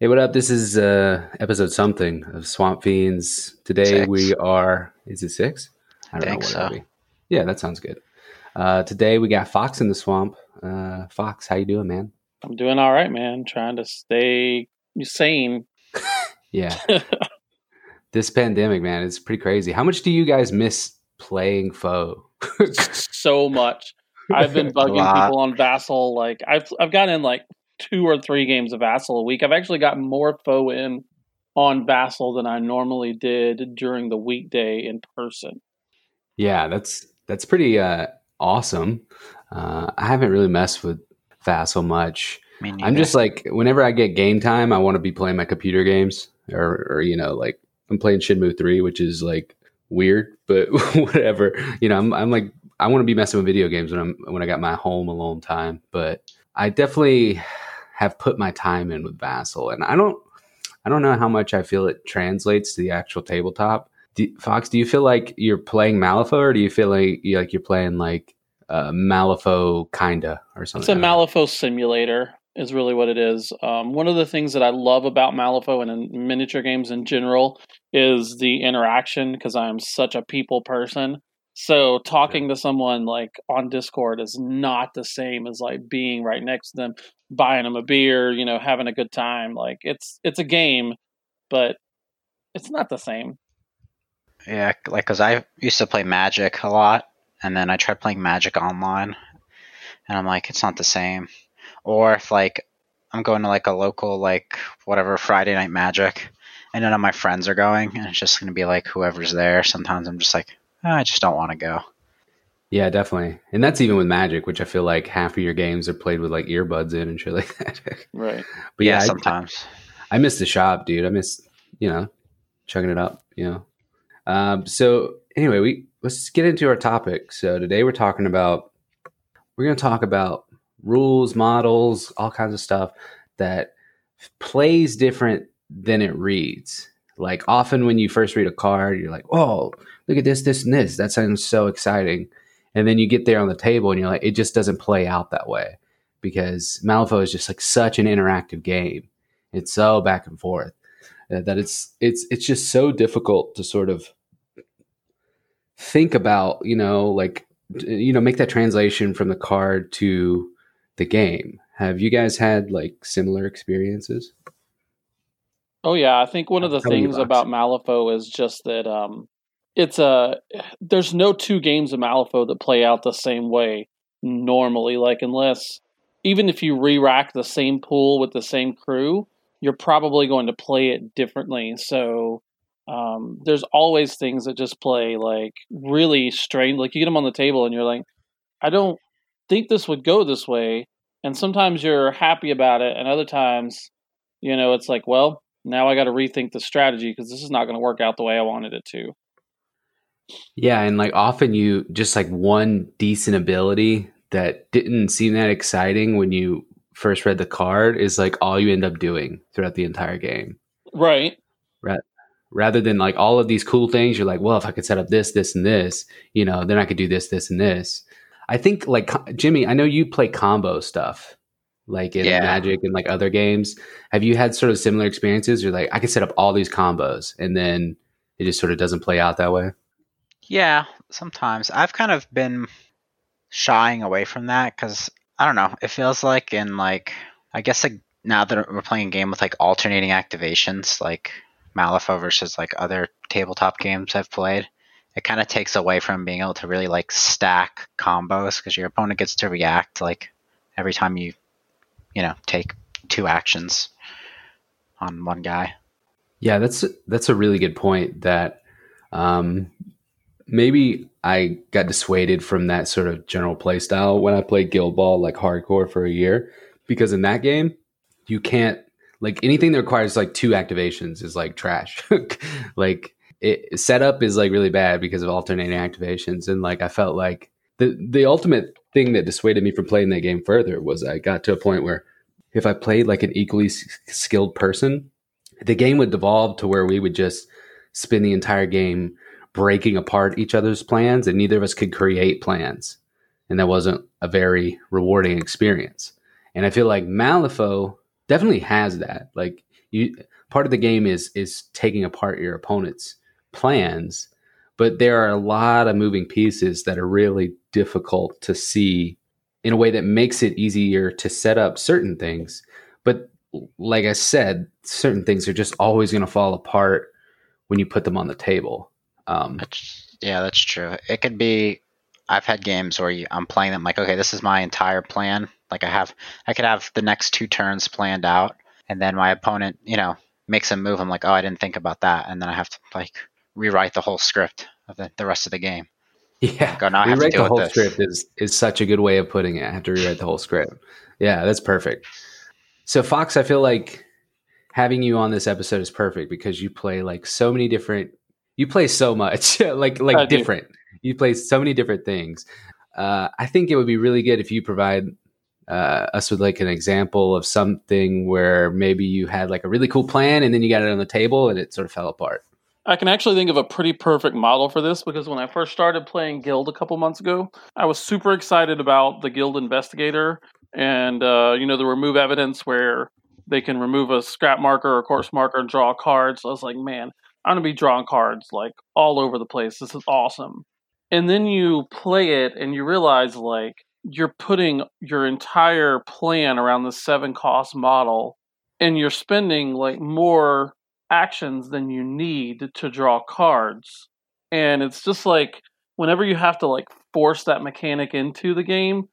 Hey, what up? This is uh, episode something of Swamp Fiends. Today Six. we are. Is it six? I don't know. what so. Yeah, that sounds good. Uh, today we got Fox in the swamp. Uh, Fox, how you doing, man? I'm doing all right, man. Trying to stay sane. Yeah, this pandemic, man, it's pretty crazy. How much do you guys miss playing foe? so much. I've been bugging people on Vassal. Like I've I've gotten in like two or three games of Vassal a week. I've actually gotten more foe in on Vassal than I normally did during the weekday in person. yeah, that's that's pretty uh, awesome. Uh, I haven't really messed with Vassal much. I mean, I'm just like whenever I get game time, I want to be playing my computer games, or, or you know, like I'm playing Shenmue three, which is like weird, but whatever. You know, I'm I'm like I want to be messing with video games when I'm when I got my home alone time. But I definitely have put my time in with Vassal, and I don't I don't know how much I feel it translates to the actual tabletop. Do, Fox, do you feel like you're playing Malifaux, or do you feel like you like you're playing like uh, Malifaux kinda or something? It's a Malifaux simulator, is really what it is. Um, one of the things that I love about Malifaux and in miniature games in general is the interaction because I'm such a people person. So talking to someone like on Discord is not the same as like being right next to them, buying them a beer, you know, having a good time. Like it's it's a game, but it's not the same. yeah, like because I used to play Magic a lot, and then I tried playing Magic online, and I'm like, it's not the same. Or if like I'm going to like a local like whatever Friday night Magic, and none of my friends are going, and it's just gonna be like whoever's there. Sometimes I'm just like, "Ah, I just don't want to go. Yeah, definitely. And that's even with Magic, which I feel like half of your games are played with like earbuds in and shit like that. Right. but yeah, I- sometimes. I, miss the shop, dude. I miss, you know, chugging it up, you know. Um, so anyway, we let's get into our topic. So today we're talking about we're going to talk about rules, models, all kinds of stuff that plays different than it reads. Like often when you first read a card, you're like, "Oh, look at this, this, and this. That sounds so exciting." And then you get there on the table and you're like, it just doesn't play out that way because Malifaux is just like such an interactive game. It's so back and forth uh, that it's it's it's just so difficult to sort of think about, you know, like you know, make that translation from the card to the game. Have you guys had like similar experiences? Oh yeah, I think one of the Tell things about Malifaux is just that um, it's a there's no two games of Malifaux that play out the same way normally. Like unless even if you re-rack the same pool with the same crew, you're probably going to play it differently. So um, there's always things that just play like really strange. Like you get them on the table and you're like, I don't think this would go this way. And sometimes you're happy about it, and other times, you know, it's like, well, now I got to rethink the strategy because this is not going to work out the way I wanted it to. Yeah, and like often you just like one decent ability that didn't seem that exciting when you first read the card is like all you end up doing throughout the entire game. Right. Right. rather than like all of these cool things you're like well if i could set up this this and this you know then i could do this this and this i think like jimmy i know you play combo stuff like in Yeah. magic and like other games have you had sort of similar experiences you're like i could set up all these combos and then it just sort of doesn't play out that way Yeah, sometimes I've kind of been shying away from that because I don't know. It feels like in like I guess like now that we're playing a game with like alternating activations, like Malifaux versus like other tabletop games I've played, it kind of takes away from being able to really like stack combos because your opponent gets to react like every time you, you know, take two actions on one guy. Yeah, that's that's a really good point. That um, maybe I got dissuaded from that sort of general play style when I played Guild Ball like hardcore for a year, because in that game you can't like anything that requires like two activations is like trash. like it setup is like really bad because of alternating activations, and like I felt like the the ultimate thing that dissuaded me from playing that game further was I got to a point where if I played like an equally skilled person the game would devolve to where we would just spend the entire game breaking apart each other's plans and neither of us could create plans and that wasn't a very rewarding experience and i feel like malifaux definitely has that like you part of the game is is taking apart your opponent's plans, but there are a lot of moving pieces that are really difficult to see in a way that makes it easier to set up certain things. But like I said, certain things are just always going to fall apart when you put them on the table. Um, That's, yeah, that's true. It could be. I've had games where you, I'm playing them like, okay, this is my entire plan. Like I have, I could have the next two turns planned out, and then my opponent, you know, makes a move. I'm like, oh, I didn't think about that, and then I have to like rewrite the whole script of the, the rest of the game. Yeah, now I have to rewrite the whole this. script is is such a good way of putting it. I have to rewrite the whole script. Yeah, that's perfect. So Fox, I feel like having you on this episode is perfect because you play like so many different. You play so much, like I like do. different. You play so many different things. Uh, I think it would be really good if you provide uh, us with like an example of something where maybe you had like a really cool plan and then you got it on the table and it sort of fell apart. I can actually think of a pretty perfect model for this because when I first started playing Guild a couple months ago, I was super excited about the Guild Investigator and uh, you know the remove evidence where they can remove a scrap marker or corpse marker and draw cards. I was like, man, I'm gonna be drawing cards like all over the place. This is awesome. And then you play it and you realize like you're putting your entire plan around this seven cost model and you're spending like more actions than you need to draw cards. And it's just like whenever you have to like force that mechanic into the game,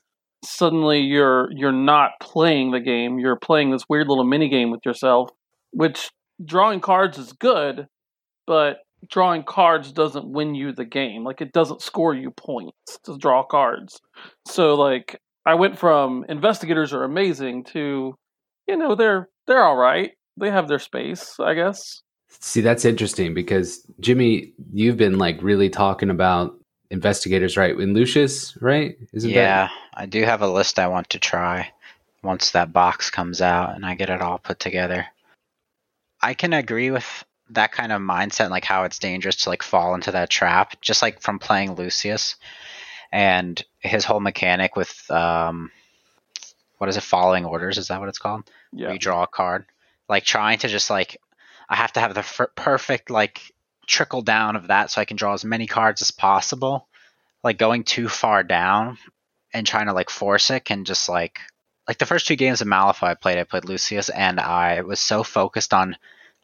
suddenly you're you're not playing the game. You're playing this weird little mini game with yourself, which drawing cards is good, but drawing cards doesn't win you the game. Like it doesn't score you points to draw cards. So like I went from investigators are amazing to you know they're they're all right. They have their space, I guess. See, that's interesting because Jimmy, you've been like really talking about investigators, right? In Lucius, right? Isn't yeah, I do have a list I want to try once that box comes out and I get it all put together. I can agree with that kind of mindset and like how it's dangerous to like fall into that trap, just like from playing Lucius and his whole mechanic with um what is it, following orders? Is that what it's called? Yeah. you draw a card. Like trying to just like, I have to have the f- perfect like trickle down of that so I can draw as many cards as possible. Like going too far down and trying to like force it can just like, like the first two games of Malifaux I played, I played Lucius and I was so focused on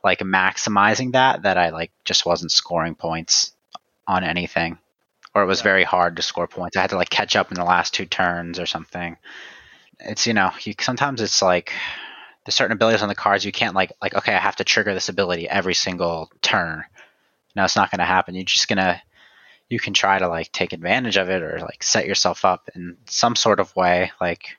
like maximizing that that I like just wasn't scoring points on anything. Or it was very hard to score points. I had to like catch up in the last two turns or something. It's you know, you sometimes it's like there's certain abilities on the cards you can't like like okay, I have to trigger this ability every single turn. No, it's not going to happen. You're just gonna you can try to like take advantage of it or like set yourself up in some sort of way. Like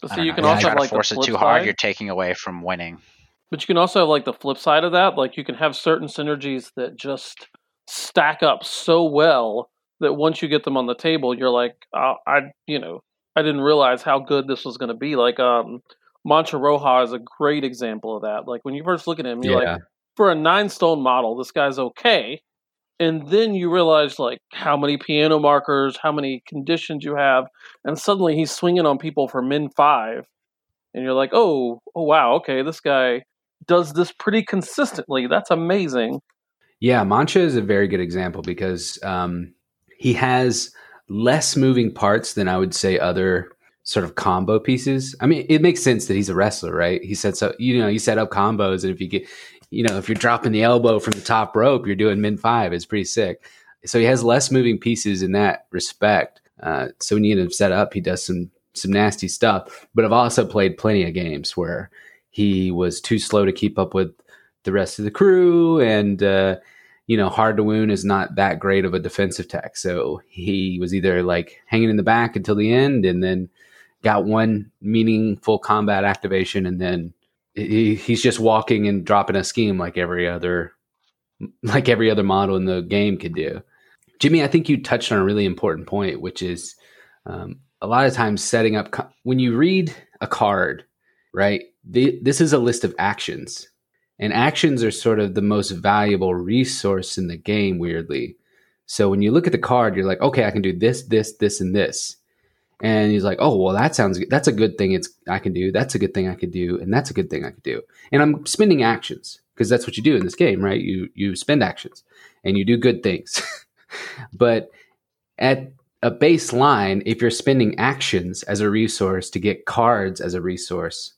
But I see, don't you know, can also try have to like force it too hard. You're taking away from winning. But you can also have like the flip side of that. Like you can have certain synergies that just stack up so well that once you get them on the table, you're like, uh, I, you know, I didn't realize how good this was going to be. Like, um, Mancha Roja is a great example of that. Like when you first look at him, you're Yeah. like, for a nine stone model, this guy's okay. And then you realize like how many piano markers, how many conditions you have, and suddenly he's swinging on people for min five, and you're like, oh, oh wow, okay, this guy does this pretty consistently. That's amazing. Yeah, Mancha is a very good example because um, he has less moving parts than I would say other sort of combo pieces. I mean, it makes sense that he's a wrestler, right? He sets up, you know, you set up combos, and if you get, you know, if you're dropping the elbow from the top rope, you're doing min five. It's pretty sick. So he has less moving pieces in that respect. Uh, so when you get him set up, he does some some nasty stuff. But I've also played plenty of games where he was too slow to keep up with the rest of the crew and uh, you know hard to wound is not that great of a defensive tech. So he was either like hanging in the back until the end and then got one meaningful combat activation and then he, he's just walking and dropping a scheme like every other like every other model in the game could do. Jimmy i think you touched on a really important point which is um, a lot of times setting up co- when you read a card right this is a list of actions and actions are sort of the most valuable resource in the game weirdly so when you look at the card you're like okay i can do this this this and this and he's like, "Oh, well, that sounds good. That's a good thing. It's I can do. That's a good thing I could do, and that's a good thing I could do." And I'm spending actions because that's what you do in this game, right? You you spend actions and you do good things. but at a baseline, if you're spending actions as a resource to get cards as a resource,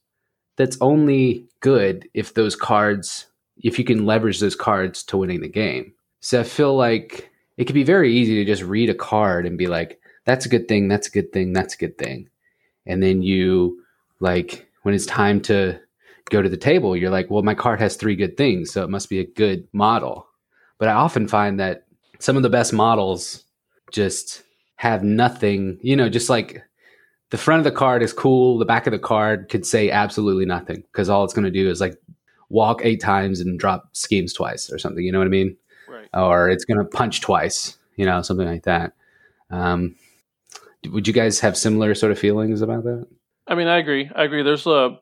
that's only good if those cards, if you can leverage those cards to winning the game. So I feel like it could be very easy to just read a card and be like, that's a good thing, that's a good thing, that's a good thing. And then you like when it's time to go to the table, you're like, well, my card has three good things, so it must be a good model. But I often find that some of the best models just have nothing, you know, just like the front of the card is cool, the back of the card could say absolutely nothing because all it's going to do is like walk eight times and drop schemes twice or something, you know what I mean? Right. Or it's going to punch twice, you know, something like that. Um, would you guys have similar sort of feelings about that? I mean, I agree. I agree. There's a,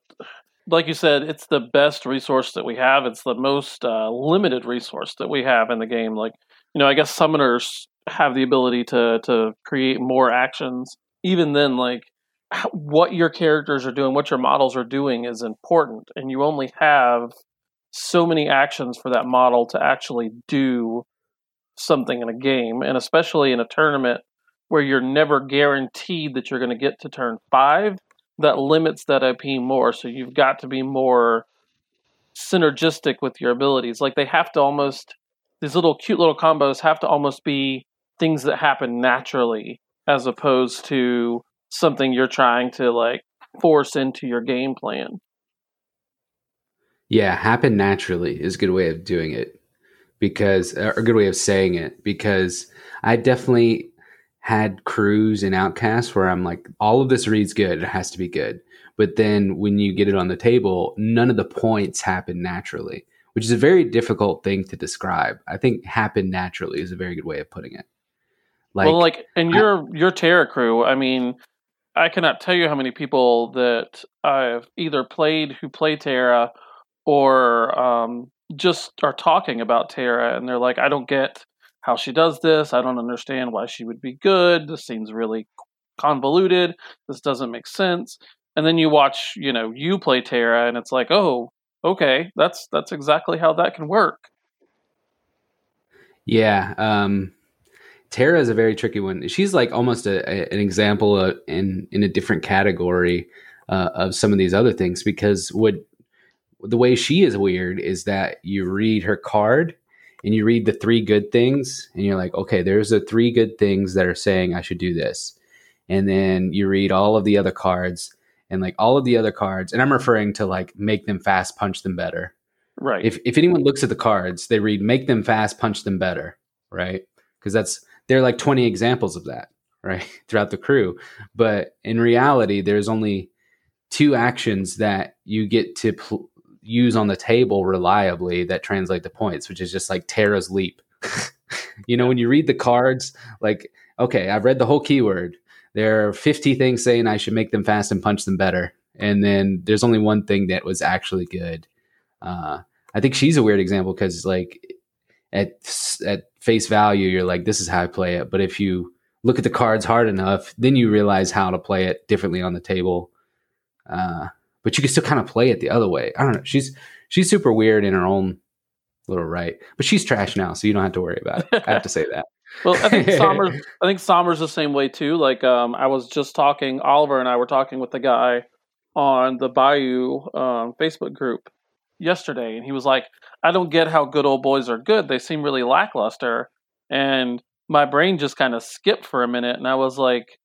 like you said, it's the best resource that we have. It's the most uh, limited resource that we have in the game. Like, you know, I guess summoners have the ability to to create more actions. Even then, like what your characters are doing, what your models are doing, is important, and you only have so many actions for that model to actually do something in a game, and especially in a tournament where you're never guaranteed that you're going to get to turn five, that limits that IP more. So you've got to be more synergistic with your abilities. Like they have to almost, these little cute little combos have to almost be things that happen naturally as opposed to something you're trying to like force into your game plan. Yeah, happen naturally is a good way of doing it because, or a good way of saying it because I definitely had crews and outcasts where I'm like, all of this reads good. It has to be good. But then when you get it on the table, none of the points happen naturally, which is a very difficult thing to describe. I think happen naturally is a very good way of putting it. Like, well, like in your your Tara crew, I mean, I cannot tell you how many people that I've either played who play Tara or um, just are talking about Tara, and they're like, I don't get how she does this. I don't understand why she would be good. This seems really convoluted. This doesn't make sense. And then you watch, you know, you play Tara, and it's like, oh, okay, that's that's exactly how that can work. Yeah, um, Tara is a very tricky one. She's like almost a, a, an example of, in in a different category uh, of some of these other things because what the way she is weird is that you read her card and you read the three good things and you're like, okay, there's the three good things that are saying I should do this. And then you read all of the other cards and like all of the other cards, and I'm referring to like make them fast, punch them better. Right. If if anyone looks at the cards, they read make them fast, punch them better, right? Because that's there are like 20 examples of that, right? Throughout the crew. But in reality, there's only two actions that you get to pl- use on the table reliably that translate to points, which is just like Tara's leap. you know, when you read the cards, like, okay, I've read the whole keyword. There are 50 things saying I should make them fast and punch them better. And then there's only one thing that was actually good. Uh, I think she's a weird example because, like, at at face value, you're like, this is how I play it. But if you look at the cards hard enough, then you realize how to play it differently on the table. Uh, but you can still kind of play it the other way. I don't know. She's she's super weird in her own little right, but she's trash now, so you don't have to worry about it. I have to say that. well, I think Som'er's. I think Som'er's the same way too. Like, um, I was just talking. Oliver and I were talking with the guy on the Bayou um, Facebook group yesterday, and he was like, "I don't get how good old boys are good. They seem really lackluster." And my brain just kind of skipped for a minute, and I was like,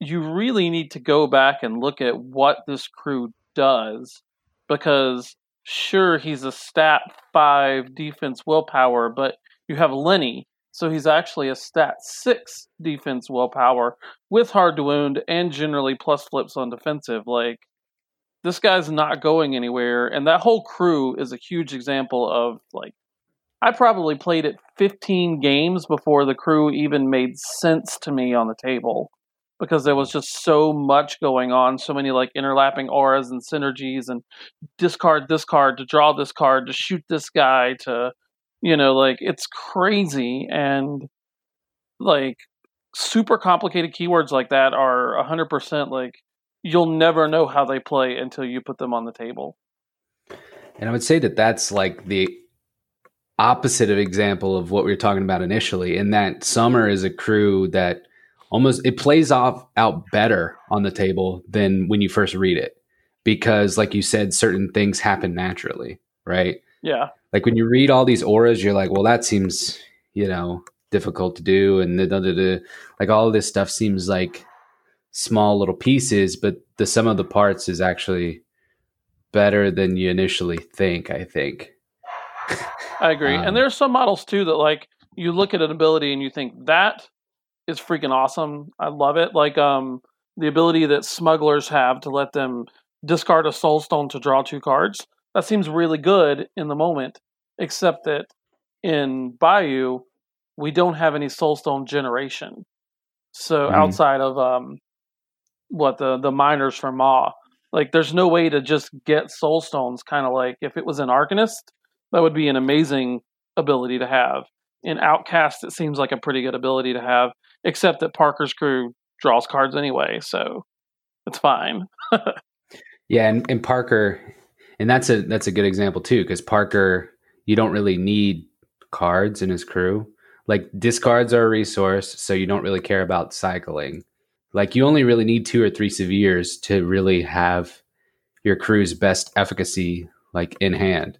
"You really need to go back and look at what this crew does because sure he's a stat 5 defense willpower but you have Lenny so he's actually a stat 6 defense willpower with hard to wound and generally plus flips on defensive like this guy's not going anywhere and that whole crew is a huge example of like I probably played it 15 games before the crew even made sense to me on the table because there was just so much going on, so many like interlapping auras and synergies, and discard this card to draw this card to shoot this guy to, you know, like it's crazy and like super complicated keywords like that are 100% like you'll never know how they play until you put them on the table. And I would say that that's like the opposite of example of what we were talking about initially in that Som'er is a crew that almost it plays off out better on the table than when you first read it. Because like you said certain things happen naturally right? Yeah. Like when you read all these auras you're like well that seems you know difficult to do and the, the, the, like all of this stuff seems like small little pieces but the sum of the parts is actually better than you initially think i think i agree um, and there's some models too that like you look at an ability and you think that is freaking awesome i love it like um the ability that smugglers have to let them discard a soul stone to draw two cards that seems really good in the moment except that in bayou we don't have any soulstone generation. So mm. outside of um, what the the miners from Ma, like there's no way to just get soulstones. Kind of like if it was an Arcanist, that would be an amazing ability to have. In Outcast, it seems like a pretty good ability to have, except that Parker's crew draws cards anyway, so it's fine. yeah, and, and Parker, and that's a that's a good example too, because Parker, you don't really need cards in his crew like discards are a resource, so you don't really care about cycling. Like you only really need two or three severes to really have your crew's best efficacy like in hand.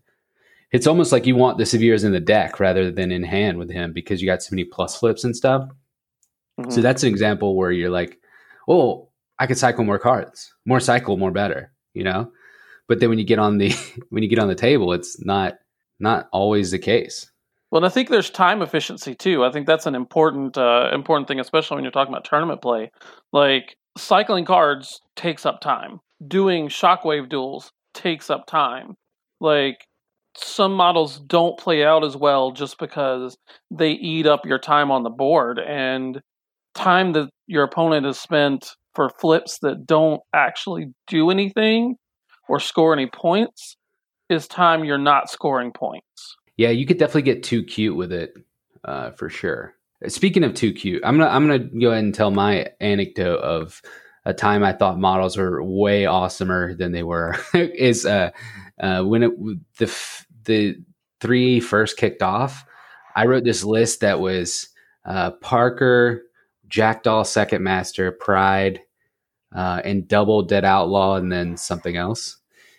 It's almost like you want the severes in the deck rather than in hand with him because you got so many plus flips and stuff. Mm-hmm. So that's an example where you're like, oh, I could cycle more cards. More cycle, more better, you know? But then when you get on the when you get on the table, it's not not always the case. Well, I think there's time efficiency too. I think that's an important uh, important thing, especially when you're talking about tournament play. Like cycling cards takes up time. Doing shockwave duels takes up time. Like some models don't play out as well just because they eat up your time on the board and time that your opponent has spent for flips that don't actually do anything or score any points is time you're not scoring points. Yeah, you could definitely get too cute with it, uh, for sure. Speaking of too cute, I'm gonna I'm gonna go ahead and tell my anecdote of a time I thought models were way awesomer than they were. is uh, uh, when it the the three first kicked off, I wrote this list that was uh, Parker, Jackdaw, Second Master, Pride, uh, and Double Dead Outlaw, and then something else.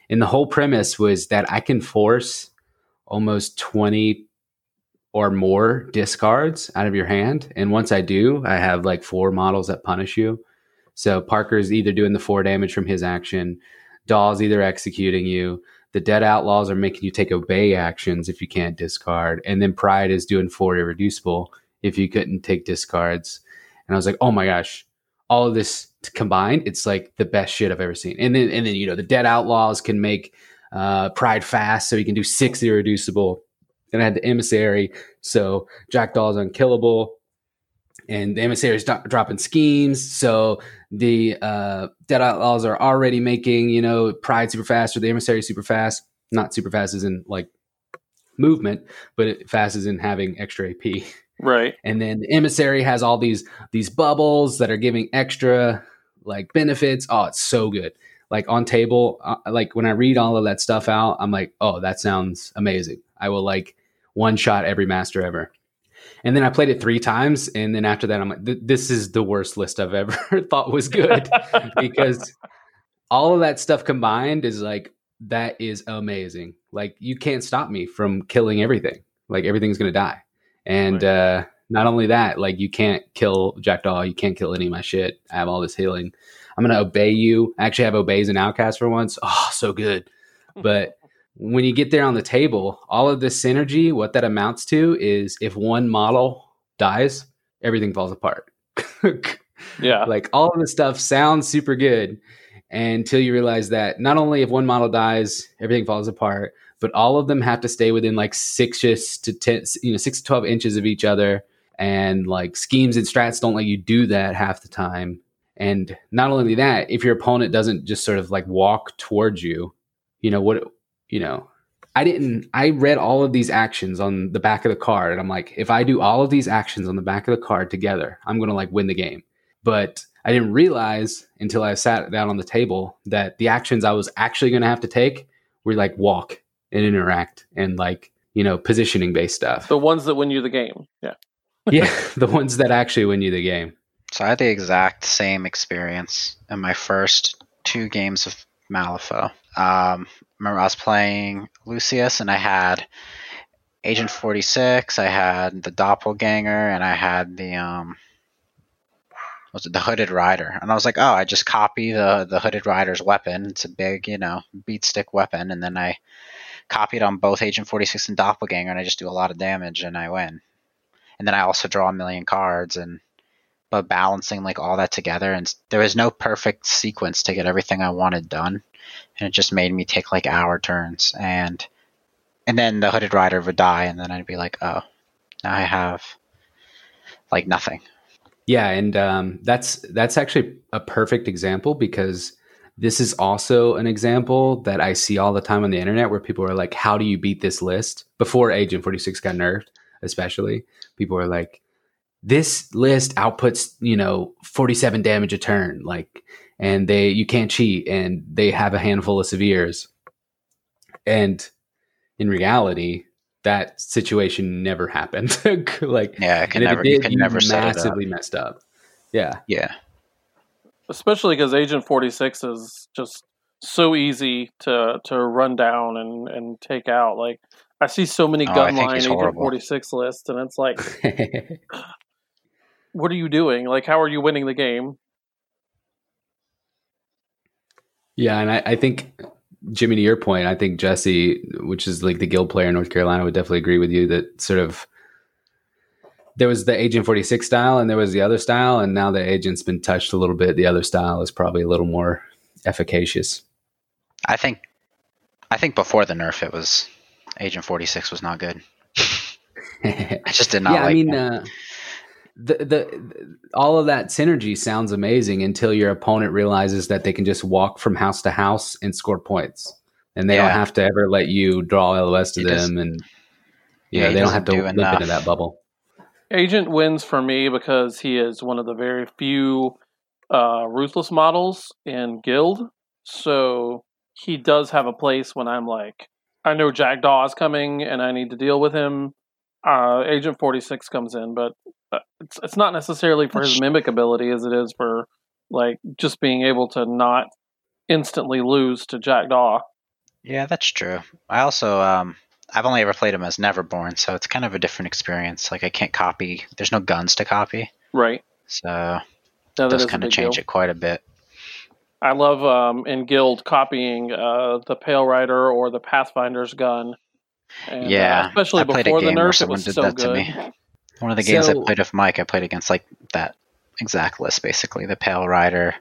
And the whole premise was that I can force almost 20 or more discards out of your hand. And once I do, I have like four models that punish you. So Parker's either doing the four damage from his action, Daw's either executing you. The dead outlaws are making you take obey actions if you can't discard. And then Pride is doing four irreducible if you couldn't take discards. And I was like, oh my gosh, all of this combined, it's like the best shit I've ever seen. And then and then, you know, the dead outlaws can make uh, Pride fast, so he can do six irreducible. Then I had the emissary, so Jackdaw is unkillable, and the emissary is do- dropping schemes. So the uh, Dead Outlaws are already making you know Pride super fast or the emissary super fast. Not super fast as in like movement, but it fast as in having extra AP. Right. And then the emissary has all these these bubbles that are giving extra like benefits. Oh, it's so good like on table, uh, like when I read all of that stuff out, I'm like, oh, that sounds amazing. I will like one shot every master ever. And then I played it three times, and then after that, I'm like, this is the worst list I've ever thought was good because all of that stuff combined is like that is amazing. Like you can't stop me from killing everything. Like everything's gonna die, and right. uh, not only that, like you can't kill Jackdaw, you can't kill any of my shit. I have all this healing. I'm going to obey you. I actually have obeys and outcasts for once. Oh, so good. Hmm. But when you get there on the table, all of this synergy, what that amounts to is if one model dies, everything falls apart. yeah. Like all of this stuff sounds super good until you realize that not only if one model dies, everything falls apart, but all of them have to stay within like six to ten, you know, six to 12 inches of each other. And like schemes and strats don't let you do that half the time. And not only that, if your opponent doesn't just sort of like walk towards you, you know, what, you know, I didn't. I read all of these actions on the back of the card, and I'm like, if I do all of these actions on the back of the card together, I'm gonna like win the game. But I didn't realize until I sat down on the table that the actions I was actually gonna have to take were like walk and interact and like you know positioning based stuff. The ones that win you the game. Yeah. yeah, the ones that actually win you the game. So I had the exact same experience in my first two games of Malifaux. Um, remember, I was playing Lucius, and I had Agent Forty Six, I had the Doppelganger, and I had the um, was it the Hooded Rider? And I was like, oh, I just copy the the Hooded Rider's weapon. It's a big, you know, beat stick weapon, and then I copied on both Agent Forty Six and Doppelganger, and I just do a lot of damage, and I win. And then I also draw a million cards, and but balancing like all that together and there was no perfect sequence to get everything I wanted done and it just made me take like hour turns and and then the hooded rider would die and then I'd be like oh now I have like nothing. Yeah and um, that's that's actually a perfect example because this is also an example that I see all the time on the internet where people are like how do you beat this list? Before agent 46 got nerfed especially people are like this list outputs you know 47 damage a turn like and they you can't cheat and they have a handful of severes. And in reality that situation never happened. Like yeah can never, did, you can never massively messed up. Yeah. Yeah. Especially because agent 46 is just so easy to to run down and and take out. Like I see so many oh, gunline Agent 46 lists, and it's like, what are you doing? Like, how are you winning the game? Yeah, and I, I think Jimmy, to your point, I think Jesse, which is like the guild player in North Carolina, would definitely agree with you that sort of there was the Agent 46 style and there was the other style, and now the agent's been touched a little bit. The other style is probably a little more efficacious. I think I think before the nerf it was Agent 46 was not good. I just did not yeah, like I mean, uh, the, the all of that synergy sounds amazing until your opponent realizes that they can just walk from house to house and score points, and they yeah. don't have to ever let you draw LOS to them, just, and you yeah, they don't have to do live enough. into that bubble. Agent wins for me because he is one of the very few uh, ruthless models in Guild, so he does have a place when I'm like, I know Jackdaw is coming and I need to deal with him. Uh, Agent 46 comes in, but it's it's not necessarily for his mimic ability as it is for like just being able to not instantly lose to Jackdaw. Yeah, that's true. I also um I've only ever played him as Neverborn, so it's kind of a different experience. Like I can't copy. There's no guns to copy. Right. So no, does kind of change deal. it quite a bit. I love um, in Guild copying uh, the Pale Rider or the Pathfinder's gun. And, uh, yeah, uh, especially before the nerf, it was so good. One of the games so, I played with Mike, I played against like that exact list, basically the Pale Rider,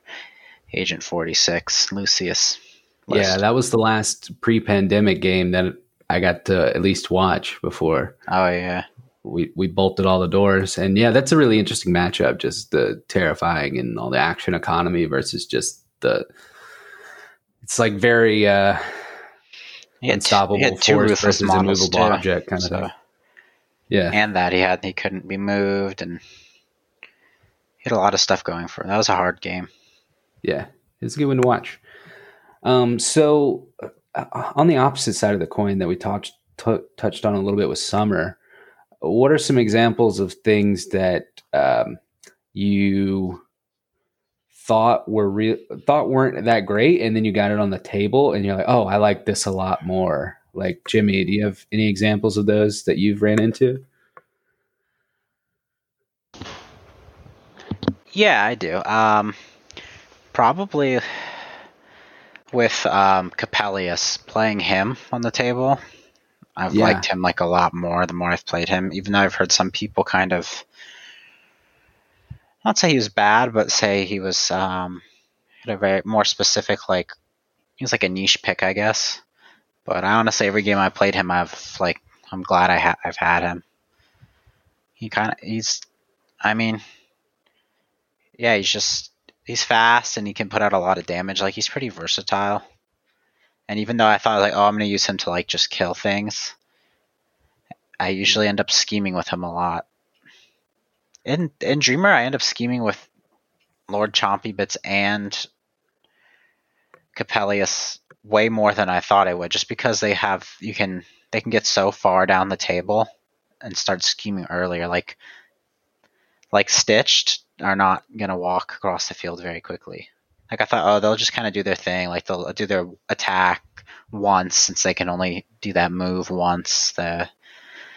Agent Forty Six, Lucius. List. Yeah, that was the last pre-pandemic game that I got to at least watch before. Oh yeah, we we bolted all the doors, and yeah, that's a really interesting matchup. Just the terrifying and all the action economy versus just the. It's like very uh, unstoppable force versus immovable too, object kind so. of thing. Yeah. And that he had he couldn't be moved and he had a lot of stuff going for him. That was a hard game. Yeah. It's a good one to watch. Um, so uh, on the opposite side of the coin that we touched t- touched on a little bit with Som'er, what are some examples of things that um, you thought were real thought weren't that great and then you got it on the table and you're like, "Oh, I like this a lot more." Like Jimmy, do you have any examples of those that you've ran into? Yeah, I do. Um, probably with um, Coppelius playing him on the table. I've yeah. liked him like a lot more the more I've played him. Even though I've heard some people kind of not say he was bad, but say he was um, had a very more specific like he was like a niche pick, I guess. But I honestly, every game I played him, I've like, I'm glad I ha- I've had him. He kind of, he's, I mean, yeah, he's just, he's fast and he can put out a lot of damage. Like he's pretty versatile. And even though I thought like, oh, I'm gonna use him to like just kill things, I usually end up scheming with him a lot. In in Dreamer, I end up scheming with Lord Chompy Bits and Coppelius way more than I thought I would, just because they have you can they can get so far down the table and start scheming earlier. Like like Stitched are not gonna walk across the field very quickly. Like I thought, oh, they'll just kind of do their thing. Like they'll do their attack once, since they can only do that move once. The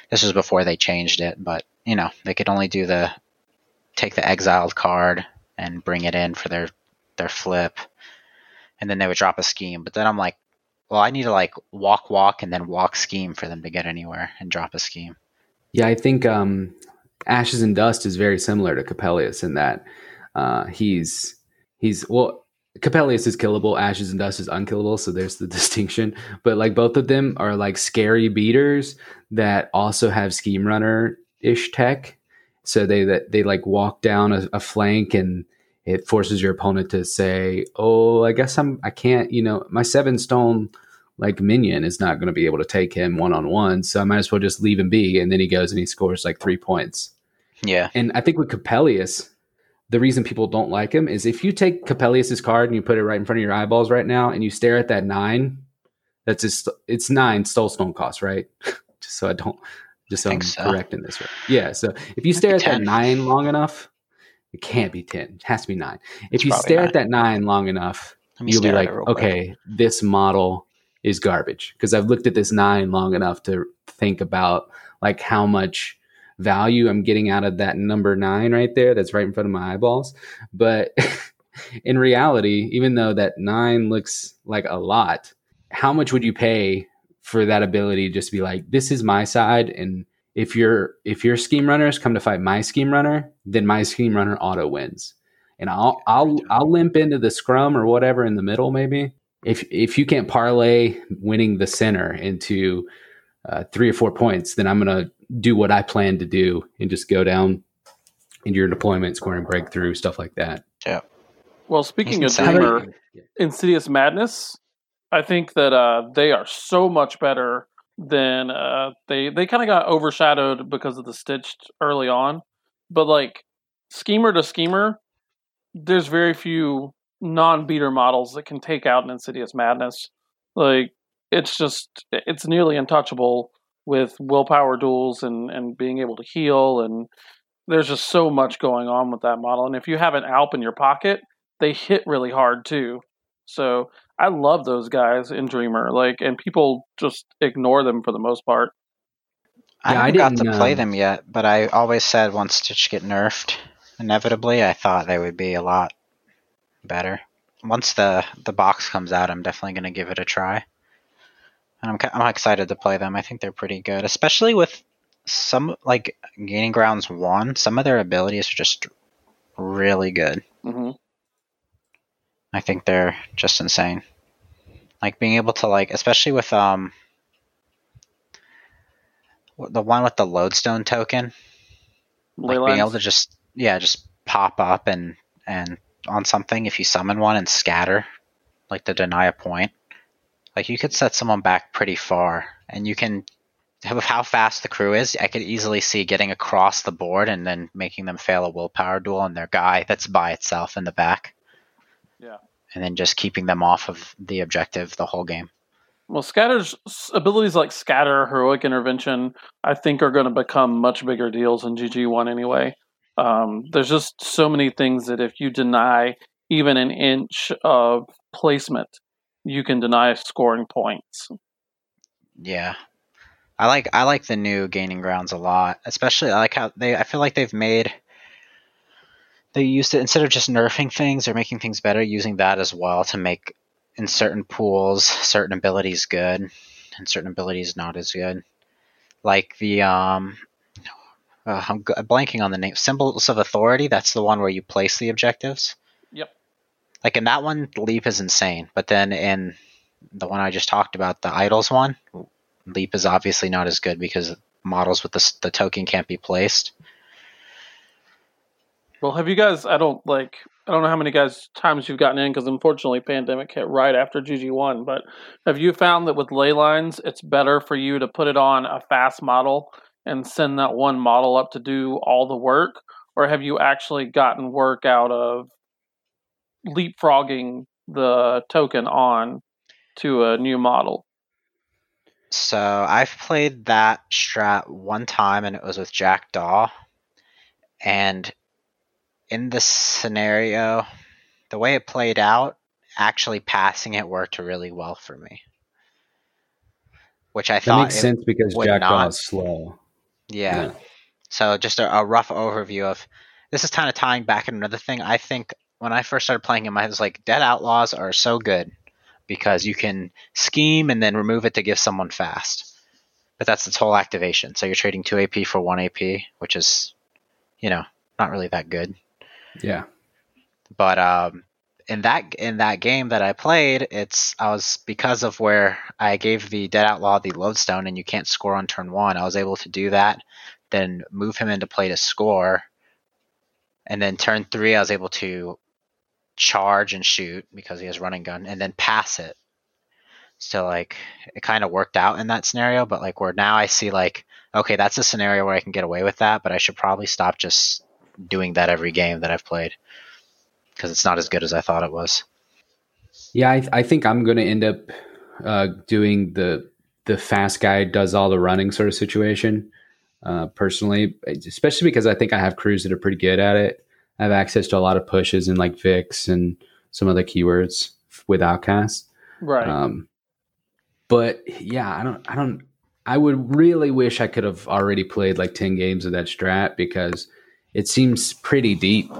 this was before they changed it, but you know they could only do the take the exiled card and bring it in for their their flip, and then they would drop a scheme. But then I'm like, well, I need to like walk, walk, and then walk scheme for them to get anywhere and drop a scheme. Yeah, I think um, Ashes and Dust is very similar to Coppelius in that uh, he's he's well. Coppelius is killable, Ashes and Dust is unkillable, so there's the distinction. But like both of them are like scary beaters that also have scheme runner ish tech. So they that they like walk down a, a flank and it forces your opponent to say, "Oh, I guess I'm I can't, you know, my seven stone like minion is not going to be able to take him one on one, so I might as well just leave him be." And then he goes and he scores like three points. Yeah, And I think with Coppelius, the reason people don't like him is if you take Coppelius's card and you put it right in front of your eyeballs right now, and you stare at that nine, that's just it's nine stole stone cost, right? just so I don't, just so I'm so. correct in this. Right? Yeah. So if you stare at that nine long enough, it can't be ten. It has to be nine. If It's you stare nine. at that nine long enough, you'll be like, real quick. okay, this model is garbage because I've looked at this nine long enough to think about like how much value I'm getting out of that number nine right there that's right in front of my eyeballs. But in reality, even though that nine looks like a lot, how much would you pay for that ability just to just be like, this is my side and if your if your scheme runners come to fight my scheme runner, then my scheme runner auto wins. And I'll I'll I'll limp into the scrum or whatever in the middle maybe. If if you can't parlay winning the center into uh, three or four points, then I'm gonna do what I plan to do and just go down into your deployment, scoring breakthrough, stuff like that. Yeah. Well, speaking of. Dreamer, Insidious Madness, I think that uh, they are so much better than uh, they they kind of got overshadowed because of the stitched early on, but like schemer to schemer, there's very few non-beater models that can take out an Insidious Madness. Like it's just it's nearly untouchable with willpower duels and and being able to heal and there's just so much going on with that model and if you have an alp in your pocket they hit really hard too so i love those guys in dreamer like and people just ignore them for the most part I Yeah, I haven't got to didn't, play um, them yet, but I always said once Stitch get nerfed, inevitably, I thought they would be a lot better. Once the the box comes out, I'm definitely going to give it a try. And I'm I'm excited to play them. I think they're pretty good, especially with some like Gaining Grounds one. Some of their abilities are just really good. hmm I think they're just insane. Like being able to like, especially with um the one with the lodestone token, like being able to just yeah just pop up and and on something if you summon one and scatter like to deny a point like you could set someone back pretty far. And you can with how fast the crew is i could easily see getting across the board and then making them fail a willpower duel on their guy that's by itself in the back Yeah. and then just keeping them off of the objective the whole game well scatter's abilities like scatter heroic intervention i think are going to become much bigger deals in gg1 anyway um, there's just so many things that if you deny even an inch of placement you can deny scoring points Yeah. I like I like the new gaining grounds a lot. Especially I like how they I feel like they've made they used it instead of just nerfing things or making things better, using that as well to make in certain pools certain abilities good and certain abilities not as good. Like the um uh, I'm blanking on the name. Symbols of Authority. That's the one where you place the objectives. Yep. Like in that one, leap is insane. But then in the one I just talked about, the idols one, leap is obviously not as good because models with the the token can't be placed. Well, have you guys? I don't like. I don't know how many guys times you've gotten in because unfortunately pandemic hit right after GG one. But have you found that with ley lines, it's better for you to put it on a fast model and send that one model up to do all the work, or have you actually gotten work out of leapfrogging the token on to a new model? So I've played that strat one time, and it was with Jackdaw, And in this scenario, the way it played out, actually passing it worked really well for me. Which I That thought makes sense because Jackdaw is slow. Yeah. Yeah. So just a, a rough overview of this is kind of tying back in another thing. I think when I first started playing him, I was like, Dead Outlaws are so good because you can scheme and then remove it to give someone fast. But that's its whole activation. So you're trading two AP for one AP, which is, you know, not really that good. Yeah. But um, in that in that game that I played, it's I was because of where I gave the Dead Outlaw the lodestone and you can't score on turn one. I was able to do that, then move him into play to score, and then turn three I was able to charge and shoot because he has running gun, and then pass it. So like it kind of worked out in that scenario, but like where now I see like okay that's a scenario where I can get away with that, but I should probably stop just doing that every game that I've played because it's not as good as I thought it was. Yeah, I, I think I'm going to end up uh, doing the the fast guy does all the running sort of situation. Uh, personally, especially because I think I have crews that are pretty good at it. I have access to a lot of pushes and like Vix and some other keywords with Outcast. Right. Um, but yeah, I don't, I don't, I would really wish I could have already played like 10 games of that strat because it seems pretty deep.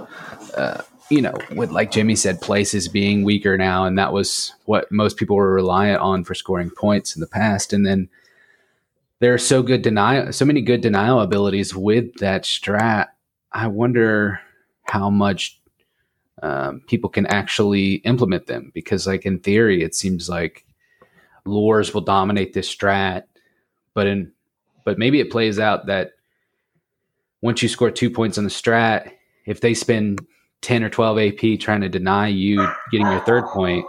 Uh, you know, with like Jimmy said, places being weaker now, and that was what most people were reliant on for scoring points in the past. And then there are so good denial, so many good denial abilities with that strat. I wonder how much um, people can actually implement them because, like in theory, it seems like lures will dominate this strat, but in but maybe it plays out that once you score two points on the strat, if they spend 10 or 12 AP trying to deny you getting your third point,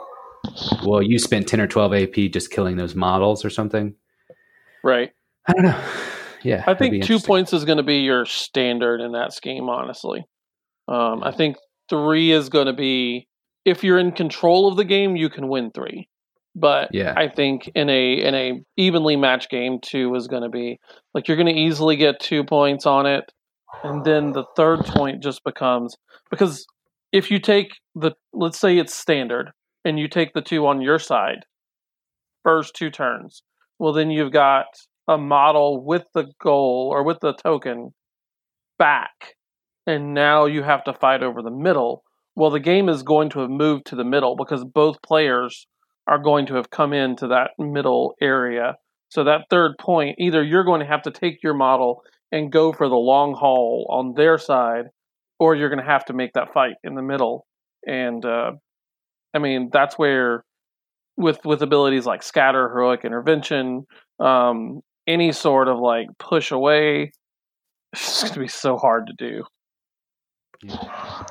well, you spent 10 or 12 AP just killing those models or something. right. I don't know. Yeah. I think two points is going to be your standard in that scheme, honestly. Um, I think three is going to be if you're in control of the game, you can win three. But Yeah. I think in a in a evenly matched game, two is going to be like you're going to easily get two points on it, and then the third point just becomes because if you take the let's say it's standard and you take the two on your side, first two turns, well then you've got a model with the goal or with the token back, and now you have to fight over the middle. Well, the game is going to have moved to the middle because both players are going to have come into that middle area. So that third point, either you're going to have to take your model and go for the long haul on their side, or you're going to have to make that fight in the middle. And uh, I mean, that's where with with abilities like scatter, heroic intervention, um, any sort of like push away, it's going to be so hard to do.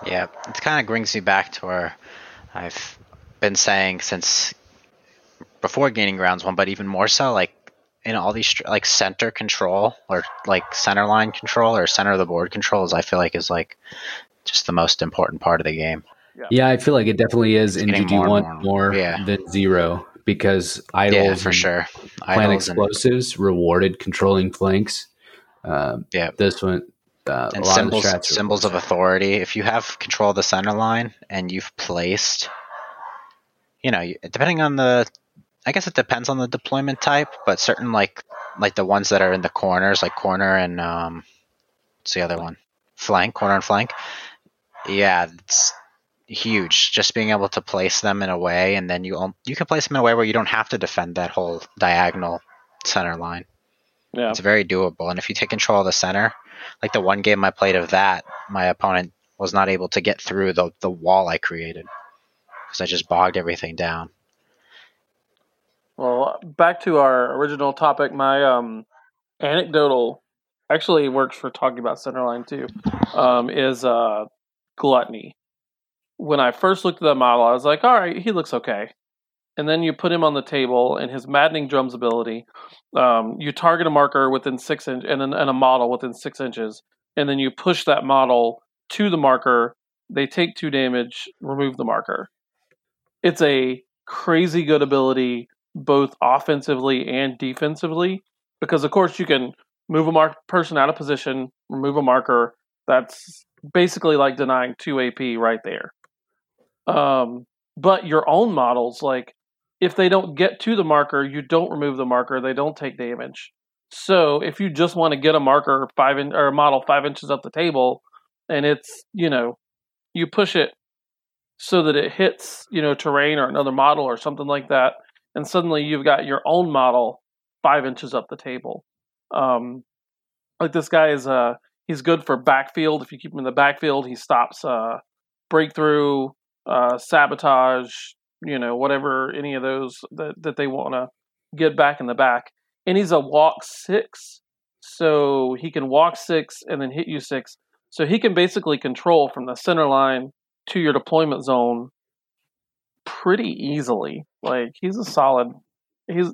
Yeah, it kind of brings me back to where I've been saying since before gaining grounds one, but even more so, like in all these like center control or like center line control or center of the board controls, I feel like is like just the most important part of the game. Yeah, I feel like it definitely is in getting GG more and one more more, more. Yeah. than zero because idols yeah, for and sure. plant Idols and, explosives rewarded controlling flanks. Um, Yeah. this one uh, and symbols of the strats are- symbols of authority. If you have control of the center line and you've placed, you know, depending on the, I guess it depends on the deployment type, but certain like like the ones that are in the corners, like corner and um, what's the other one? Flank, corner and flank. Yeah, it's huge. Just being able to place them in a way, and then you you can place them in a way where you don't have to defend that whole diagonal center line. Yeah, It's very doable. And if you take control of the center, like the one game I played of that, my opponent was not able to get through the, the wall I created because I just bogged everything down. Well, back to our original topic. My um, anecdotal actually works for talking about centerline too. Um, is uh, gluttony. when I first looked at that model, I was like, all right, he looks okay. And then you put him on the table, and his maddening drums ability, um, you target a marker within six inch and, and a model within six inches, and then you push that model to the marker. They take two damage, remove the marker. It's a crazy good ability, both offensively and defensively, because of course you can move a mark person out of position, remove a marker. That's basically like denying two AP right there. Um, but your own models, like if they don't get to the marker, you don't remove the marker. They don't take damage. So if you just want to get a marker five in, or a model five inches up the table, and it's you know, you push it so that it hits you know terrain or another model or something like that, and suddenly you've got your own model five inches up the table. Um, like this guy is uh he's good for backfield. If you keep him in the backfield, he stops uh breakthrough, uh, sabotage, you know, whatever any of those that, that they want to get back in the back. And he's a walk six, so he can walk six and then hit you six. So he can basically control from the center line to your deployment zone pretty easily. Like he's a solid. He's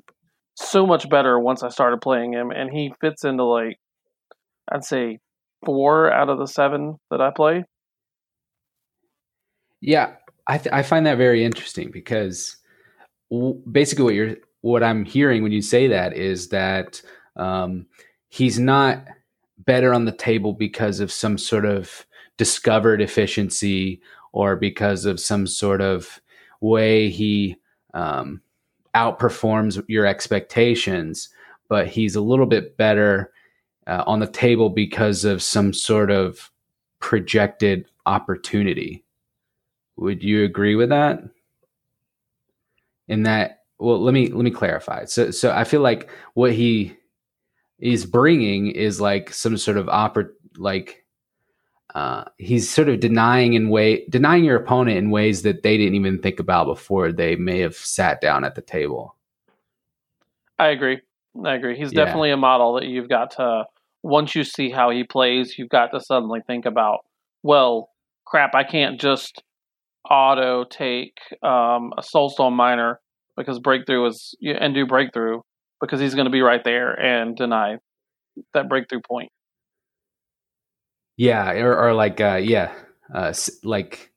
so much better once I started playing him, and he fits into like I'd say four out of the seven that I play. Yeah, I, th- I find that very interesting because w- basically what you're what I'm hearing when you say that is that um, he's not better on the table because of some sort of discovered efficiency or because of some sort of way he um, outperforms your expectations, but he's a little bit better uh, on the table because of some sort of projected opportunity. Would you agree with that? In that, well, let me let me clarify. So, so I feel like what he is bringing is like some sort of oppor- like uh, he's sort of denying in way denying your opponent in ways that they didn't even think about before they may have sat down at the table. I agree. I agree. He's yeah. definitely a model that you've got to once you see how he plays, you've got to suddenly think about, well, crap, I can't just auto take um, a soulstone miner because breakthrough is and do breakthrough because he's going to be right there and deny that breakthrough point. Yeah, or, or like uh, yeah, uh, like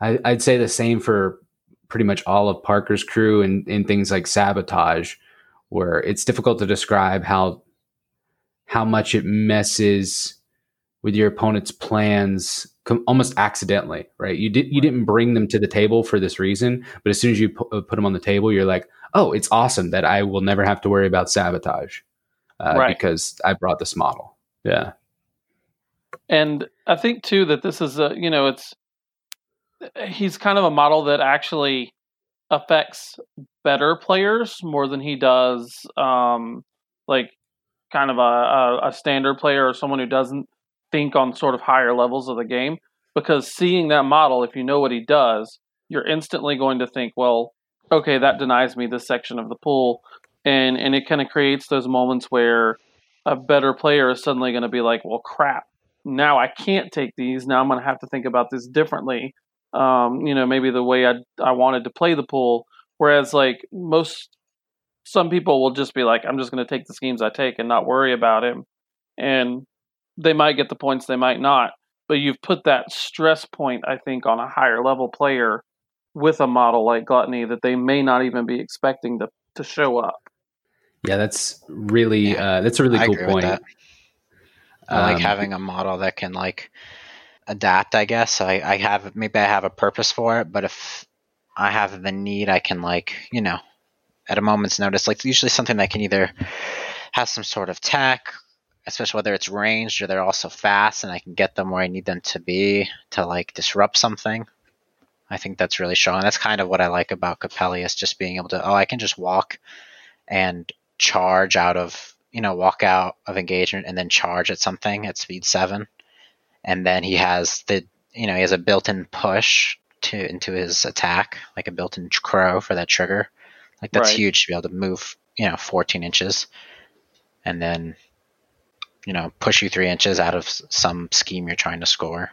I, would say the same for pretty much all of Parker's crew and in things like sabotage, where it's difficult to describe how how much it messes with your opponent's plans com- almost accidentally, right? You did you didn't bring them to the table for this reason, but as soon as you pu- uh, put them on the table, you're like, oh, it's awesome that I will never have to worry about sabotage uh, right. because I brought this model. Yeah, and I think too that this is a you know it's he's kind of a model that actually affects better players more than he does um, like kind of a, a, a standard player or someone who doesn't think on sort of higher levels of the game. Because seeing that model, if you know what he does, you're instantly going to think, well, okay, that denies me this section of the pool, and and it kind of creates those moments where a better player is suddenly going to be like, well, crap, now I can't take these. Now I'm going to have to think about this differently. Um, you know, maybe the way I I wanted to play the pool. Whereas like most some people will just be like, I'm just going to take the schemes I take and not worry about him. And they might get the points, they might not. But you've put that stress point, I think, on a higher level player with a model like Gluttony that they may not even be expecting to, to show up. Yeah, that's really yeah, uh, that's a really I cool point. I like um, having a model that can like adapt. I guess I, I have maybe I have a purpose for it, but if I have the need, I can like you know at a moment's notice. Like usually something that can either have some sort of tech, especially whether it's ranged or they're also fast, and I can get them where I need them to be to like disrupt something. I think that's really showing. That's kind of what I like about Coppelius, just being able to oh I can just walk and charge out of you know walk out of engagement and then charge at something at speed seven, and then he has the you know he has a built-in push to into his attack like a built-in crow for that trigger like that's right. huge to be able to move, you know, 14 inches and then, you know, push you three inches out of some scheme you're trying to score.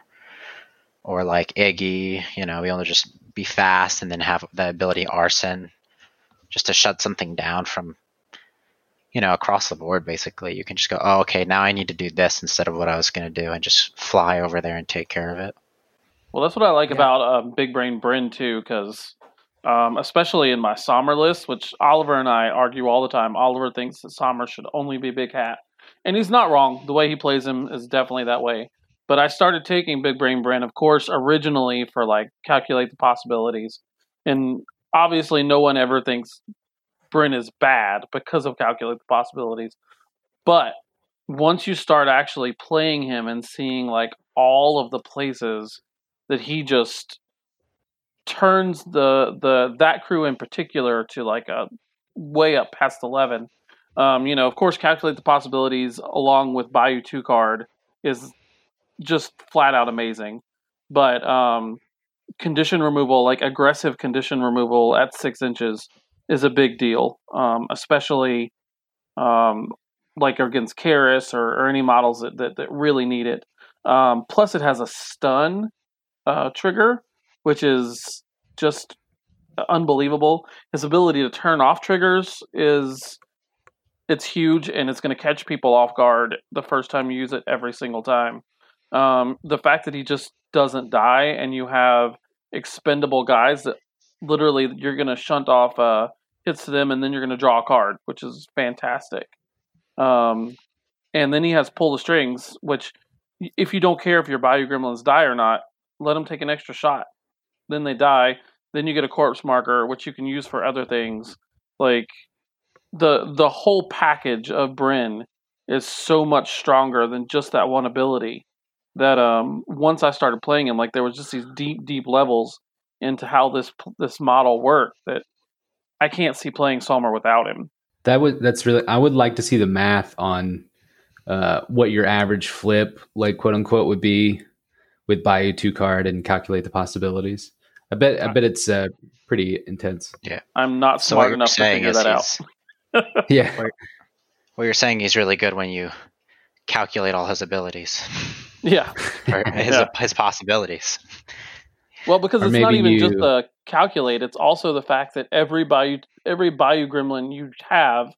or like Iggy, you know, be able to just be fast and then have the ability Arson just to shut something down from you know across the board basically you can just go oh okay now i need to do this instead of what i was going to do and just fly over there and take care of it Well, that's what I like Yeah. about uh, Big Brain Brin too, because um, especially in my Som'er list, which Oliver and I argue all the time. Oliver thinks that Som'er should only be Big Hat, and he's not wrong. The way he plays him is definitely that way. But I started taking Big Brain Brin, of course, originally for like calculate the possibilities, and obviously no one ever thinks Brin is bad because of calculate the possibilities. But once you start actually playing him and seeing like all of the places that he just turns the the that crew in particular to like a way up past 11 um you know of course calculate the possibilities along with bayou 2 card is just flat out amazing but um condition removal like aggressive condition removal at six inches is a big deal um especially um like against Kaeris or, or any models that, that, that really need it um plus it has a stun uh, trigger, which is just unbelievable. His ability to turn off triggers is it's huge, and it's going to catch people off guard the first time you use it every single time. Um, the fact that he just doesn't die, and you have expendable guys that literally you're going to shunt off uh, hits to them, and then you're going to draw a card, which is fantastic. Um, and then he has pull the strings, which if you don't care if your Bayou Gremlins die or not, let them take an extra shot. Then they die. Then you get a corpse marker, which you can use for other things. Like the the whole package of Brin is so much stronger than just that one ability. That um, once I started playing him, like there was just these deep, deep levels into how this this model worked that I can't see playing Som'er without him. That would that's really I would like to see the math on uh, what your average flip, like quote unquote, would be with Bayou two card and calculate the possibilities. I bet I bet it's uh, pretty intense. Yeah, I'm not so smart you're enough to figure that out. Yeah, what you're saying he's really good when you calculate all his abilities Yeah. or his, Yeah. his possibilities Well, because Or it's not even just you- the calculate; it's also the fact that every Bayou, every Bayou Gremlin you have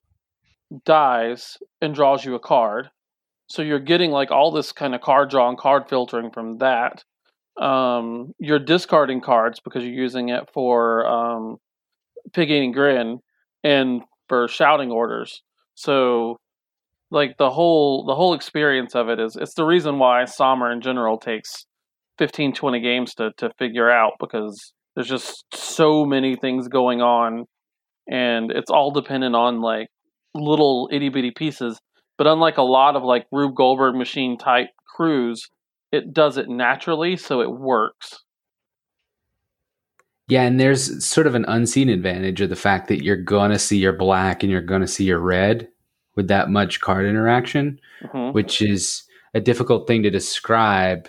dies and draws you a card. So you're getting like all this kind of card draw and card filtering from that. Um, you're discarding cards because you're using it for um, pig eating grin and for shouting orders. So like the whole the whole experience of it is it's the reason why Som'er in general takes 15 20 games to to figure out because there's just so many things going on and it's all dependent on like little itty bitty pieces but unlike a lot of like Rube Goldberg machine type crews it does it naturally so it works yeah, and there's sort of an unseen advantage of the fact that you're gonna see your black and you're gonna see your red with that much card interaction. hmm which is a difficult thing to describe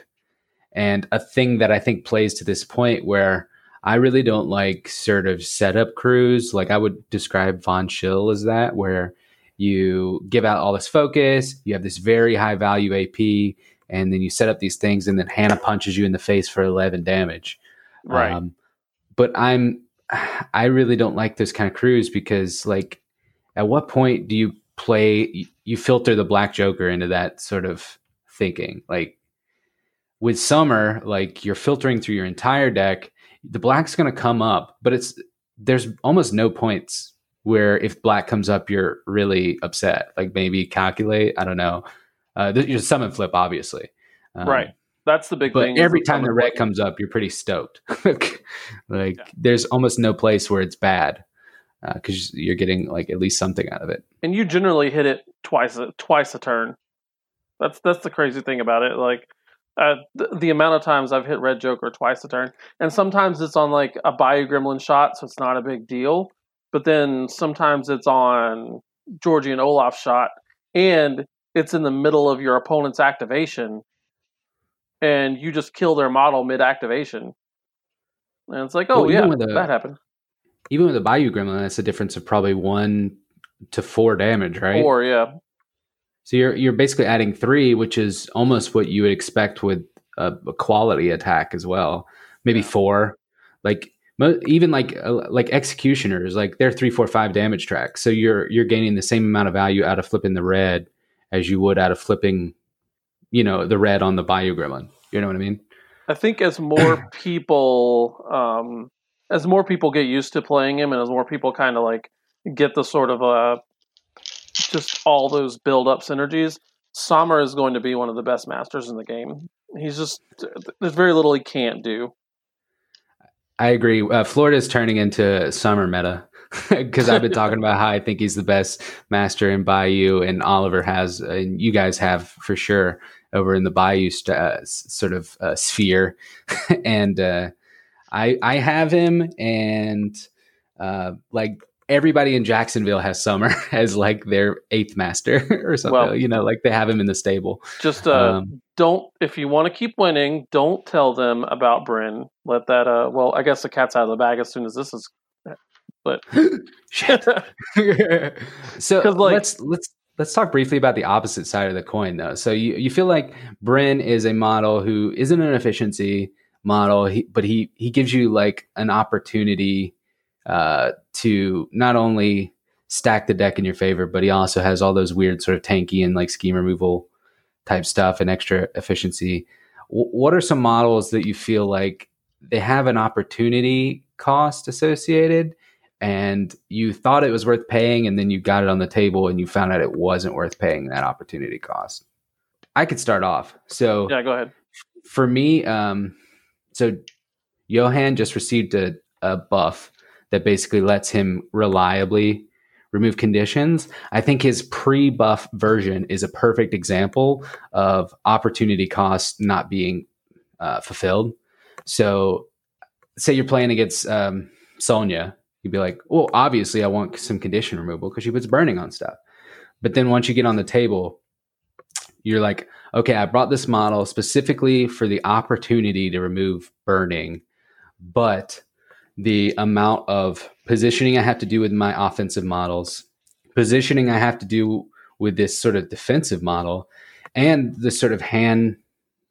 and a thing that I think plays to this point where I really don't like sort of setup crews. Like I would describe Von Schill as that, where you give out all this focus, you have this very high value AP, and then you set up these things, and then Hannah punches you in the face for 11 damage. right Um, but I'm, I really don't like those kind of crews because, like, at what point do you play? You filter the Black Joker into that sort of thinking. Like with Som'er, like you're filtering through your entire deck. The Black's going to come up, but it's there's almost no points where if Black comes up, you're really upset. Like maybe calculate. I don't know. Uh, your summon flip, obviously. Um, right that's the big but thing every time the red flip. comes up, you're pretty stoked. like Yeah. there's almost no place where it's bad because you're getting like at least something out of it. and you generally hit it twice a, twice a turn. That's that's the crazy thing about it. Like uh, the, the amount of times I've hit Red Joker twice a turn, and sometimes it's on like a Bayou Gremlin shot, so it's not a big deal. But then sometimes it's on Georgie and Olaf shot, and it's in the middle of your opponent's activation, and you just kill their model mid activation. And it's like, oh Well, yeah, the- that happened. Even with the Bayou Gremlin, that's a difference of probably one to four damage, right? Four, yeah, So you're you're basically adding three, which is almost what you would expect with a, a quality attack as well. Maybe four. Like mo- even like uh, like executioners, like they're three, four, five damage tracks. So you're you're gaining the same amount of value out of flipping the red as you would out of flipping, you know, the red on the Bayou Gremlin. You know what I mean? I think as more people, um, as more people get used to playing him, and as more people kind of like get the sort of uh, just all those build up synergies, Som'er is going to be one of the best masters in the game. He's just there's very little he can't do. I agree. Uh, is turning into Som'er meta because I've been talking about how I think he's the best master in Bayou, and Oliver has, and you guys have for sure over in the Bayou st- uh, s- sort of uh, sphere, and uh, I I have him, and uh, like everybody in Jacksonville has Som'er as like their eighth master or something. Well- you know, like they have him in the stable. Just uh, Um, don't if you want to keep winning, don't tell them about Brin. Let that uh, well, I guess the cat's out of the bag as soon as this is. But so like- let's let's let's talk briefly about the opposite side of the coin though so you, you feel like Brin is a model who isn't an efficiency model he, but he he gives you like an opportunity uh, to not only stack the deck in your favor but he also has all those weird sort of tanky and like scheme removal type stuff and extra efficiency. W- what are some models that you feel like they have an opportunity cost associated and you thought it was worth paying and then you got it on the table and you found out it wasn't worth paying that opportunity cost? I could start off. So yeah, go ahead. for me um so johan just received a, a buff that basically lets him reliably remove conditions. I think his pre-buff version is a perfect example of opportunity cost not being uh, fulfilled. So say you're playing against um, Sonnia you'd be like well obviously i want some condition removal because she puts burning on stuff. But then once you get on the table you're like okay i brought this model specifically for the opportunity to remove burning but the amount of positioning i have to do with my offensive models positioning i have to do with this sort of defensive model and the sort of hand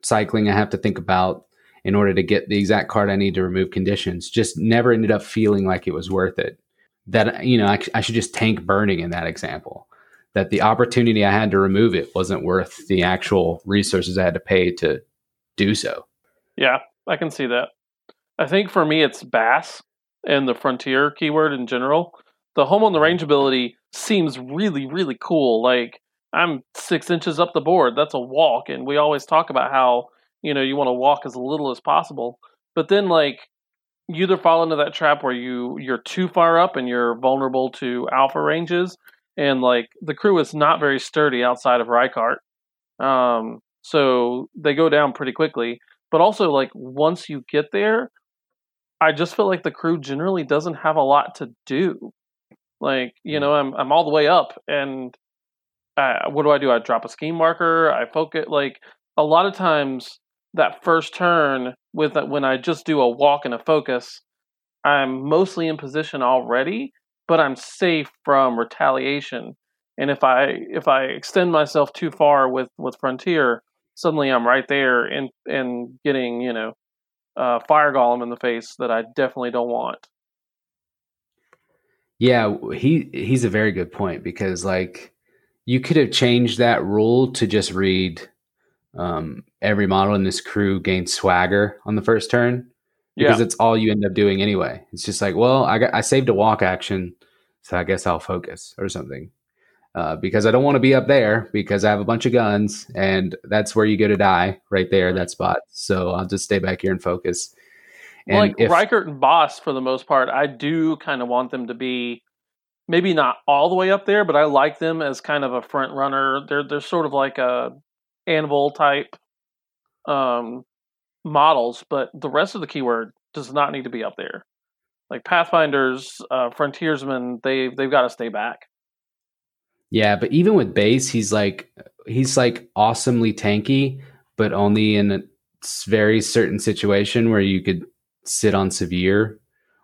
cycling i have to think about in order to get the exact card I need to remove conditions. Just never ended up feeling like it was worth it. That you know, I, I, should just tank burning in that example. That the opportunity I had to remove it wasn't worth the actual resources I had to pay to do so. Yeah, I can see that. I think for me, it's Basse and the Frontier keyword in general. The home on the range ability seems really, really cool. Like I'm six inches up the board. That's a walk, and we always talk about how you know you want to walk as little as possible but then like you either fall into that trap where you you're too far up and you're vulnerable to alpha ranges and like the crew is not very sturdy outside of Rykart. Um so they go down pretty quickly but also like once you get there I just feel like the crew generally doesn't have a lot to do. Like you know I'm I'm all the way up and uh, what do I do? I drop a scheme marker I focus like a lot of times that first turn with when I just do a walk and a focus, I'm mostly in position already, but I'm safe from retaliation. And if I if I extend myself too far with with Frontier, suddenly I'm right there and and getting you know uh, fire golem in the face that I definitely don't want. Yeah, he he's a very good point because like you could have changed that rule to just read um, every model in this crew gains swagger on the first turn because Yeah, it's all you end up doing anyway. It's just like, well, I got I saved a walk action, so I guess I'll focus or something. Uh, because I don't want to be up there because I have a bunch of guns and that's where you go to die right there, that spot. So I'll just stay back here and focus. And like if, Rykert and Basse for the most part, I do kind of want them to be maybe not all the way up there, but I like them as kind of a front runner. They're they're sort of like a anvil type um, models, but the rest of the keyword does not need to be up there. Like Pathfinders, uh, Frontiersmen, they they've got to stay back. Yeah, but even with Basse, he's like he's like awesomely tanky, but only in a very certain situation where you could sit on severe,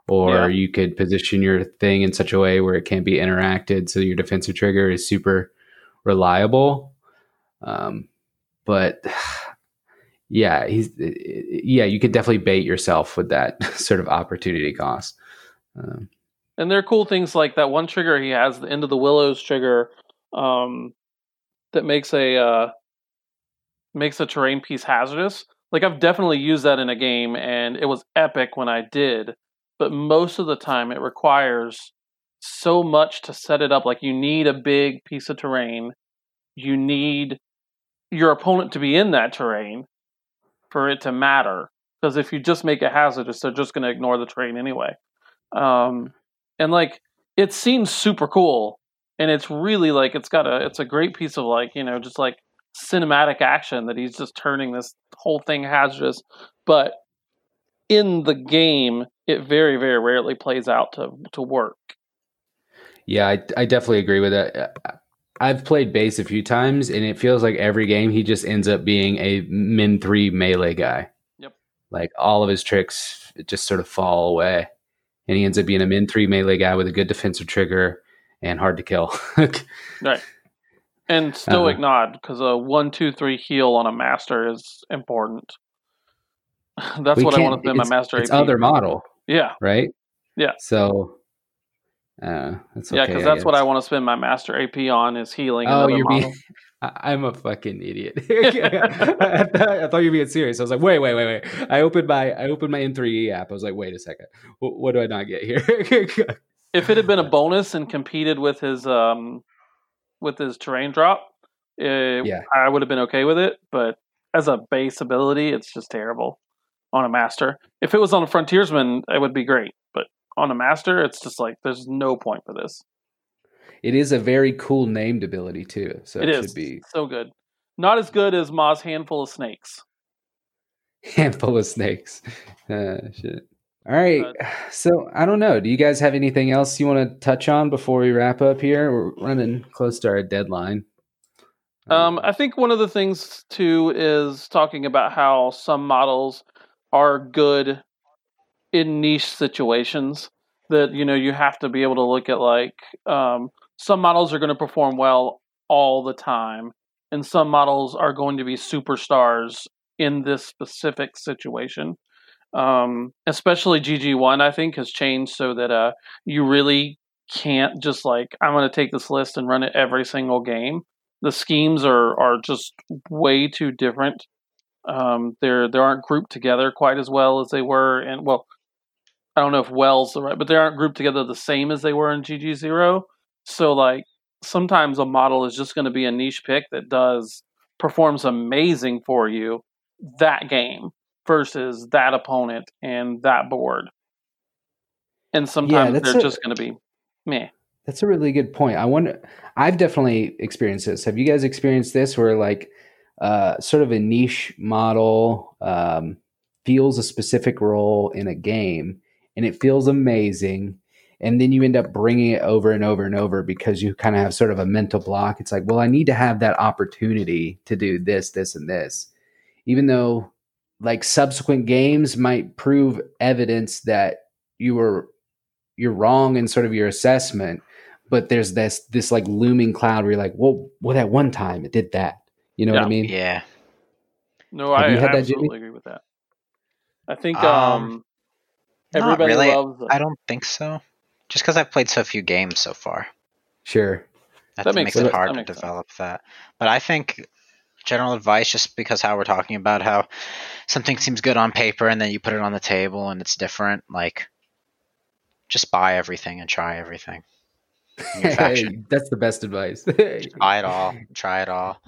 or Yeah. you could position your thing in such a way where it can't be interacted, so your defensive trigger is super reliable. Um, but yeah, he's yeah, you could definitely bait yourself with that sort of opportunity cost. Um, and there are cool things like that one trigger he has, the end of the willows trigger, um, that makes a uh, makes a terrain piece hazardous. Like I've definitely used that in a game, and it was epic when I did. But most of the time, it requires so much to set it up. Like you need a big piece of terrain, you need your opponent to be in that terrain for it to matter. Because if you just make it hazardous, they're just going to ignore the terrain anyway. Um, and like it seems super cool, and it's really like it's got a it's a great piece of like you know just like cinematic action that he's just turning this whole thing hazardous. But in the game, it very very rarely plays out to to work. Yeah, I, I definitely agree with that. I've played Basse a few times, and it feels like every game he just ends up being a min three melee guy. Yep. Like all of his tricks just sort of fall away, and he ends up being a min three melee guy with a good defensive trigger and hard to kill. right. And stoic uh-huh. nod because a one two three heal on a master is important. That's what I want to spend my master. It's AP. other model. Yeah. Right. Yeah. So uh, that's yeah, because that's what I want to spend my master AP on is healing. Oh, you're model. being. I'm a fucking idiot. I, thought, I, thought, you were being serious. I was like, wait, wait, wait, wait. I opened my I opened my M3E app. I was like, wait a second. What, what do I not get here? if it had been a bonus and competed with his um with his terrain drop, it, yeah, I would have been okay with it. But as a base ability, it's just terrible on a master. If it was on a frontiersman, it would be great on a master, it's just like there's no point for this. It is a very cool named ability too, so it, it should be so good. Not as good as Ma's handful of snakes. Handful of snakes. Uh, shit. All right. Uh, so I don't know. Do you guys have anything else you want to touch on before we wrap up here? We're running close to our deadline. Um, um I think one of the things too is talking about how some models are good in niche situations that you know you have to be able to look at like um, some models are going to perform well all the time and some models are going to be superstars in this specific situation. Um, especially gg1 i think has changed so that uh, you really can't just like i'm going to take this list and run it every single game. The schemes are are just way too different. Um, they're they aren't grouped together quite as well as they were and well I don't know if Wells the right, but they aren't grouped together the same as they were in GG Zero. So like sometimes a model is just going to be a niche pick that does performs amazing for you that game versus that opponent and that board. And sometimes yeah, they're a, just going to be meh. That's a really good point. I wonder. I've definitely experienced this. Have you guys experienced this where like uh, sort of a niche model um, feels a specific role in a game? And it feels amazing. And then you end up bringing it over and over and over because you kind of have sort of a mental block. It's like well i need to have that opportunity to do this this and this. Even though like subsequent games might prove evidence that you were you're wrong in sort of your assessment but there's this this like looming cloud where you're like well well that one time it did that. You know yeah. what i mean? Yeah. No have i absolutely agree with that. I think um, um Everybody Not really. loves them. I don't think so. Just because I've played so few games so far. Sure. That, that makes, makes it hard to develop sense. that. But I think general advice, just because how we're talking about how something seems good on paper and then you put it on the table and it's different, like just buy everything and try everything. Hey, that's the best advice. try it all. Try it all.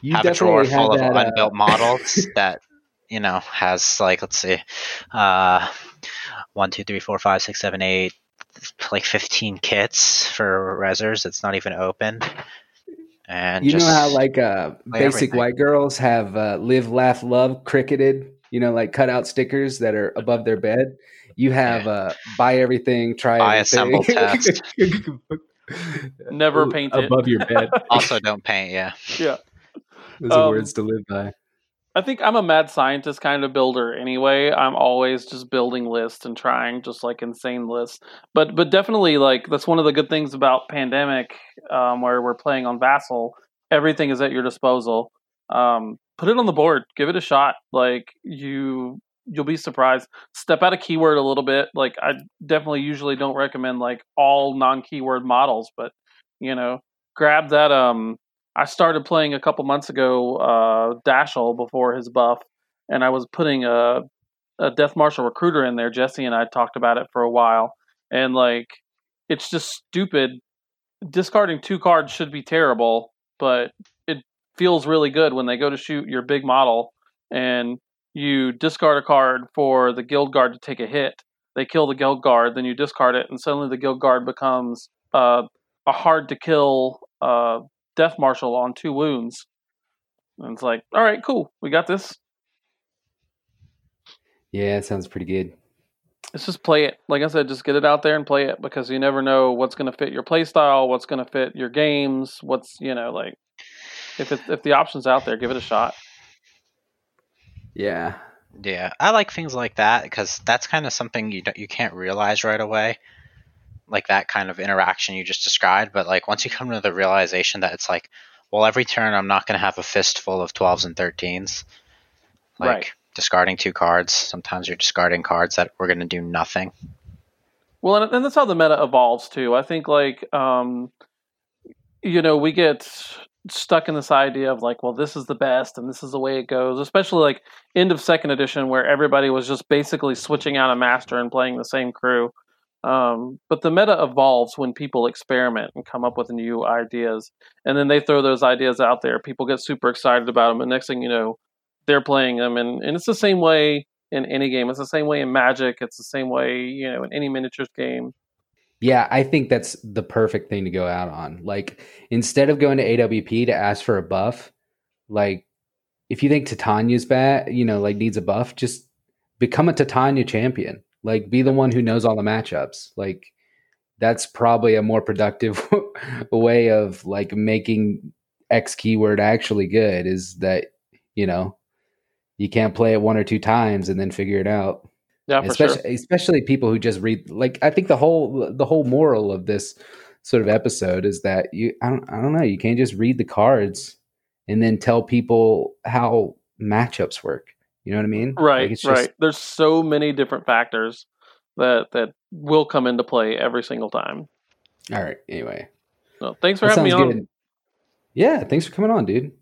You have a drawer full that, of uh, unbuilt models that you know has like let's see, uh, one, two, three, four, five, six, seven, eight, like fifteen kits for resers. It's not even open. And you know how like uh, basic everything. white girls have uh, live, laugh, love cricketed. You know, like cutout stickers that are above their bed. You have yeah. uh, buy everything, try buy everything. assemble test. Never paint above your bed. also, don't paint. Yeah. Yeah. Those are um, words to live by. I think I'm a mad scientist kind of builder anyway. I'm always just building lists and trying just like insane lists. But but definitely like that's one of the good things about pandemic, um, where we're playing on Vassal. Everything is at your disposal. um, put it on the board. Give it a shot. Like you, you'll be surprised. Step out of keyword a little bit. Like I definitely usually don't recommend like all non-keyword models, but you know, grab that. Um, I started playing a couple months ago, uh, Dashel before his buff, and I was putting a a Death Marshal recruiter in there. Jesse and I talked about it for a while, and like it's just stupid. Discarding two cards should be terrible, but it feels really good when they go to shoot your big model and you discard a card for the guild guard to take a hit. They kill the guild guard, then you discard it, and suddenly the guild guard becomes uh, a hard to kill uh, death marshal on two wounds. And it's like, all right, cool, we got this. Yeah, it sounds pretty good. Let's just play it. Like I said, just get it out there and play it because you never know what's going to fit your play style, what's going to fit your games, what's you know like if it, if the option's out there, give it a shot. Yeah. Yeah, I like things like that because that's kind of something you don't, you can't realize right away, like that kind of interaction you just described. But like once you come to the realization that it's like, well, every turn I'm not going to have a fistful of twelves and thirteens, like Right. discarding two cards. Sometimes you're discarding cards that we're going to do nothing. Well, and, and that's how the meta evolves too. I think like um, you know we get stuck in this idea of like, well, this is the best and this is the way it goes. Especially like end of second edition where everybody was just basically switching out a master and playing the same crew. Um, but the meta evolves when people experiment and come up with new ideas, and then they throw those ideas out there. People get super excited about them, and next thing you know, they're playing them. And, and it's the same way in any game. It's the same way in Magic. It's the same way, you know, in any miniatures game. Yeah, I think that's the perfect thing to go out on. Like instead of going to AWP to ask for a buff, like if you think Titania's bad, you know, like needs a buff, just become a Titania champion. Like be the one who knows all the matchups. Like that's probably a more productive way of like making X keyword actually good is that, you know, you can't play it one or two times and then figure it out Yeah, for especially sure. especially people who just read like I think the whole the whole moral of this sort of episode is that you I don't I don't know you can't just read the cards and then tell people how matchups work. You know what I mean? Right, Like, it's just- right. There's so many different factors that that will come into play every single time. All right. Anyway, So thanks for that having me sounds on. good. Yeah, thanks for coming on, dude.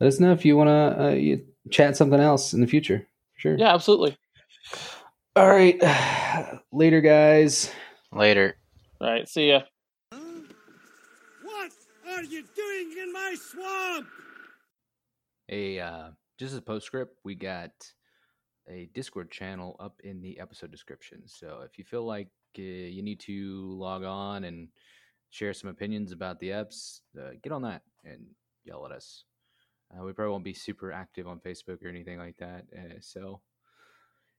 Let us know if you want to uh, you chat something else in the future. Sure. Yeah, absolutely. All right. Later, guys. Later. All right, see ya. What are you doing in my swamp? a uh, just as a postscript, we got a Discord channel up in the episode description. So if you feel like uh, you need to log on and share some opinions about the apps, uh, get on that and yell at us. Uh, we probably won't be super active on Facebook or anything like that. Uh, so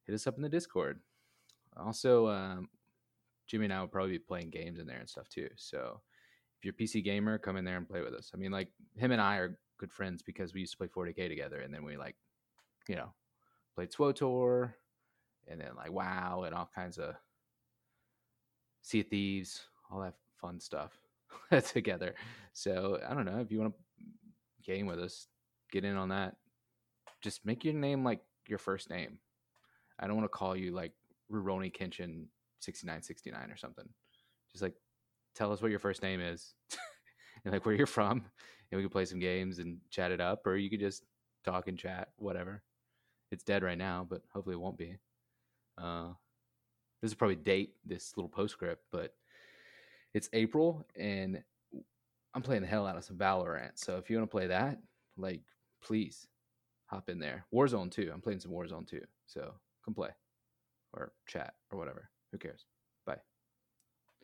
hit us up in the Discord. Also, um, Jimmy and I will probably be playing games in there and stuff too. So if you're a PC gamer, come in there and play with us. I mean, like him and I are good friends because we used to play 40k together, and then we like, you know, played SWTOR, and then like WoW and all kinds of Sea of Thieves, all that fun stuff together. So I don't know if you want to game with us, get in on that. Just make your name like your first name. I don't want to call you like Rurouni Kenshin 6969 or something. Just like tell us what your first name is and like where you're from we could play some games and chat it up or you could just talk and chat whatever. It's dead right now but hopefully it won't be. Uh this is probably date this little postscript but it's april and i'm playing the hell out of some valorant so if you want to play that like please hop in there. Warzone too i'm playing some warzone too so come play or chat or whatever who cares